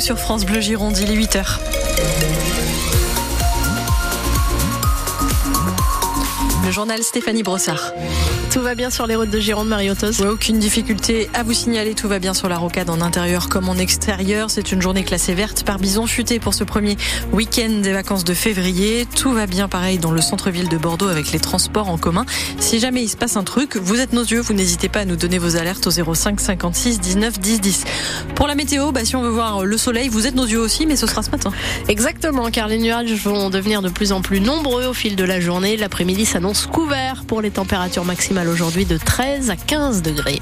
Sur France Bleu Gironde, il est 8h. Journal Stéphanie Brossard. Tout va bien sur les routes de Gironde, Mariotos ouais, Aucune difficulté à vous signaler. Tout va bien sur la rocade en intérieur comme en extérieur. C'est une journée classée verte par bison futé pour ce premier week-end des vacances de février. Tout va bien pareil dans le centre-ville de Bordeaux avec les transports en commun. Si jamais il se passe un truc, vous êtes nos yeux. Vous n'hésitez pas à nous donner vos alertes au 05 56 19 10 10. Pour la météo, bah, si on veut voir le soleil, vous êtes nos yeux aussi, mais ce sera ce matin. Exactement, car les nuages vont devenir de plus en plus nombreux au fil de la journée. L'après-midi s'annonce couvert pour les températures maximales aujourd'hui de 13 à 15 degrés.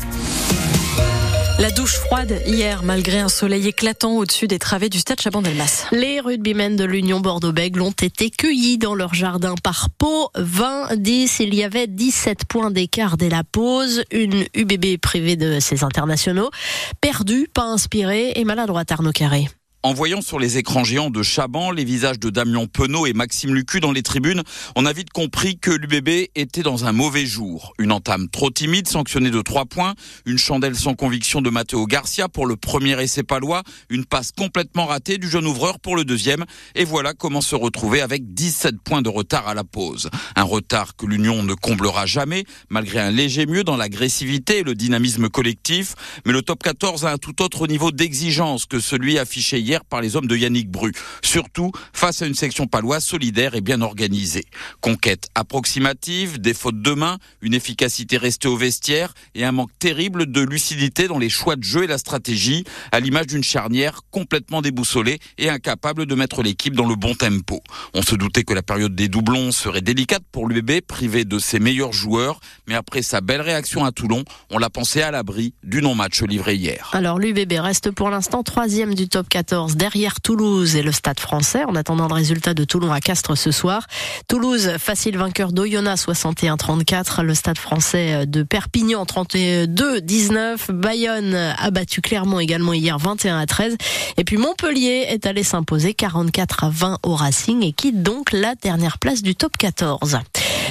La douche froide hier, malgré un soleil éclatant au-dessus des travées du stade Chaban-Delmas. Les rugbymen de l'Union Bordeaux-Bègles ont été cueillis dans leur jardin par pot. 20-10, il y avait 17 points d'écart dès la pause. Une UBB privée de ses internationaux. Perdue, pas inspirée et maladroite Arnaud Carré. En voyant sur les écrans géants de Chaban les visages de Damien Penaud et Maxime Lucu dans les tribunes, on a vite compris que l'UBB était dans un mauvais jour. Une entame trop timide, sanctionnée de trois points, une chandelle sans conviction de Matteo Garcia pour le premier essai palois, une passe complètement ratée du jeune ouvreur pour le deuxième, et voilà comment se retrouver avec 17 points de retard à la pause. Un retard que l'Union ne comblera jamais, malgré un léger mieux dans l'agressivité et le dynamisme collectif, mais le top 14 a un tout autre niveau d'exigence que celui affiché hier par les hommes de Yannick Bru. Surtout face à une section paloise solidaire et bien organisée. Conquête approximative, des fautes de main, une efficacité restée au vestiaire et un manque terrible de lucidité dans les choix de jeu et la stratégie, à l'image d'une charnière complètement déboussolée et incapable de mettre l'équipe dans le bon tempo. On se doutait que la période des doublons serait délicate pour l'UBB, privé de ses meilleurs joueurs, mais après sa belle réaction à Toulon, on l'a pensé à l'abri du non-match livré hier. Alors l'UBB reste pour l'instant troisième du top 14 derrière Toulouse et le Stade français en attendant le résultat de Toulon à Castres ce soir. Toulouse, facile vainqueur d'Oyonnax 61-34. Le Stade français de Perpignan 32-19. Bayonne a battu Clermont également hier 21 à 13. Et puis Montpellier est allé s'imposer 44 à 20 au Racing et quitte donc la dernière place du top 14.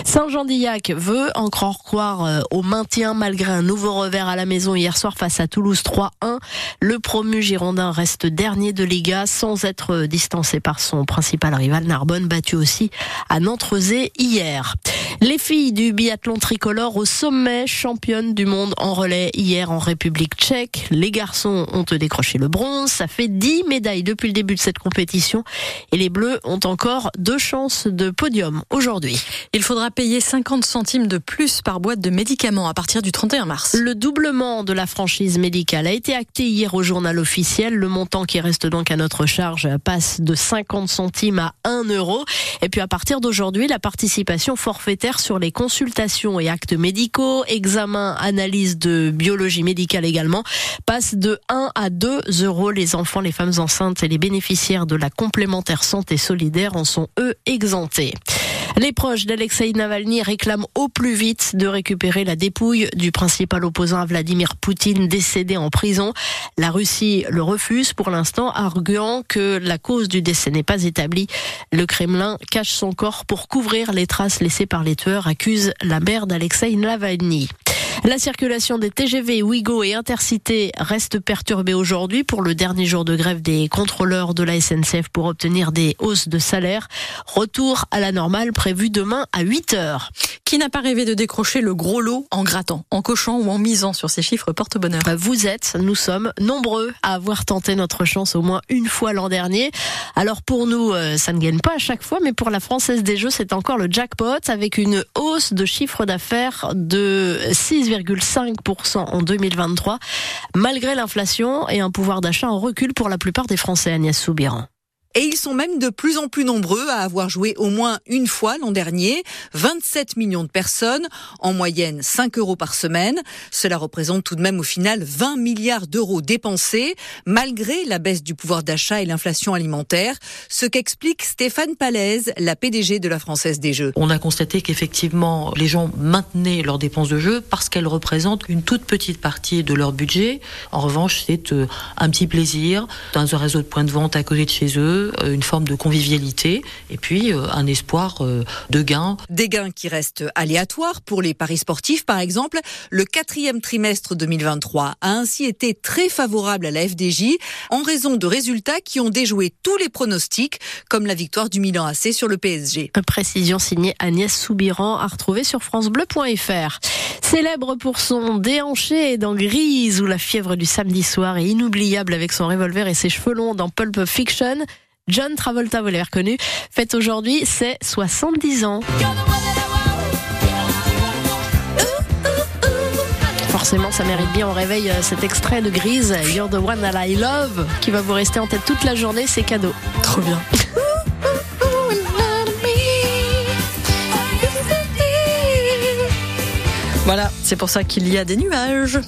Saint-Jean-d'Illac veut encore croire euh, au maintien malgré un nouveau revers à la maison hier soir face à Toulouse 3-1. Le promu girondin reste dernier de Liga sans être distancé par son principal rival Narbonne battu aussi à Nantrezé hier. Les filles du biathlon tricolore au sommet, championnes du monde en relais hier en République tchèque. Les garçons ont décroché le bronze. Ça fait 10 médailles depuis le début de cette compétition. Et les bleus ont encore deux chances de podium aujourd'hui. Il faudra payer 50 centimes de plus par boîte de médicaments à partir du 31 mars. Le doublement de la franchise médicale a été acté hier au journal officiel. Le montant qui reste donc à notre charge passe de 50 centimes à 1 euro. Et puis à partir d'aujourd'hui, la participation forfaitaire sur les consultations et actes médicaux, examens, analyse de biologie médicale également, passe de 1 à 2 euros. Les enfants, les femmes enceintes et les bénéficiaires de la complémentaire santé solidaire en sont eux exemptés. Les proches d'Alexei Navalny réclament au plus vite de récupérer la dépouille du principal opposant à Vladimir Poutine décédé en prison. La Russie le refuse pour l'instant, arguant que la cause du décès n'est pas établie. Le Kremlin cache son corps pour couvrir les traces laissées par les tueurs, accuse la mère d'Alexei Navalny. La circulation des TGV, Ouigo et Intercité reste perturbée aujourd'hui pour le dernier jour de grève des contrôleurs de la SNCF pour obtenir des hausses de salaire. Retour à la normale prévu demain à 8 heures. Qui n'a pas rêvé de décrocher le gros lot en grattant, en cochant ou en misant sur ces chiffres porte-bonheur? Vous êtes, nous sommes nombreux à avoir tenté notre chance au moins une fois l'an dernier. Alors pour nous, euh, ça ne gagne pas à chaque fois, mais pour la Française des Jeux, c'est encore le jackpot avec une hausse de chiffre d'affaires de 6,5% en 2023, malgré l'inflation et un pouvoir d'achat en recul pour la plupart des Français, Agnès Soubiran. Et ils sont même de plus en plus nombreux à avoir joué au moins une fois l'an dernier. 27 millions de personnes, en moyenne 5 euros par semaine. Cela représente tout de même au final 20 milliards d'euros dépensés, malgré la baisse du pouvoir d'achat et l'inflation alimentaire. Ce qu'explique Stéphane Palaise, la PDG de la Française des Jeux. On a constaté qu'effectivement, les gens maintenaient leurs dépenses de jeu parce qu'elles représentent une toute petite partie de leur budget. En revanche, c'est euh, un petit plaisir dans un réseau de points de vente à côté de chez eux jeu, une forme de convivialité et puis un espoir de gain. Des gains qui restent aléatoires pour les paris sportifs, par exemple. Le quatrième trimestre 2023 a ainsi été très favorable à la FDJ en raison de résultats qui ont déjoué tous les pronostics, comme la victoire du Milan AC sur le PSG. Précision signée Agnès Soubiran à retrouver sur francebleu.fr. Célèbre pour son déhanché dans Grise où la fièvre du samedi soir est inoubliable avec son revolver et ses cheveux longs dans Pulp Fiction. John Travolta, vous l'avez reconnu, fête aujourd'hui ses 70 ans. Forcément, ça mérite bien. On réveille euh, cet extrait de Grise, You're the one that I love, qui va vous rester en tête toute la journée. C'est cadeau. Trop bien. Voilà, c'est pour ça qu'il y a des nuages.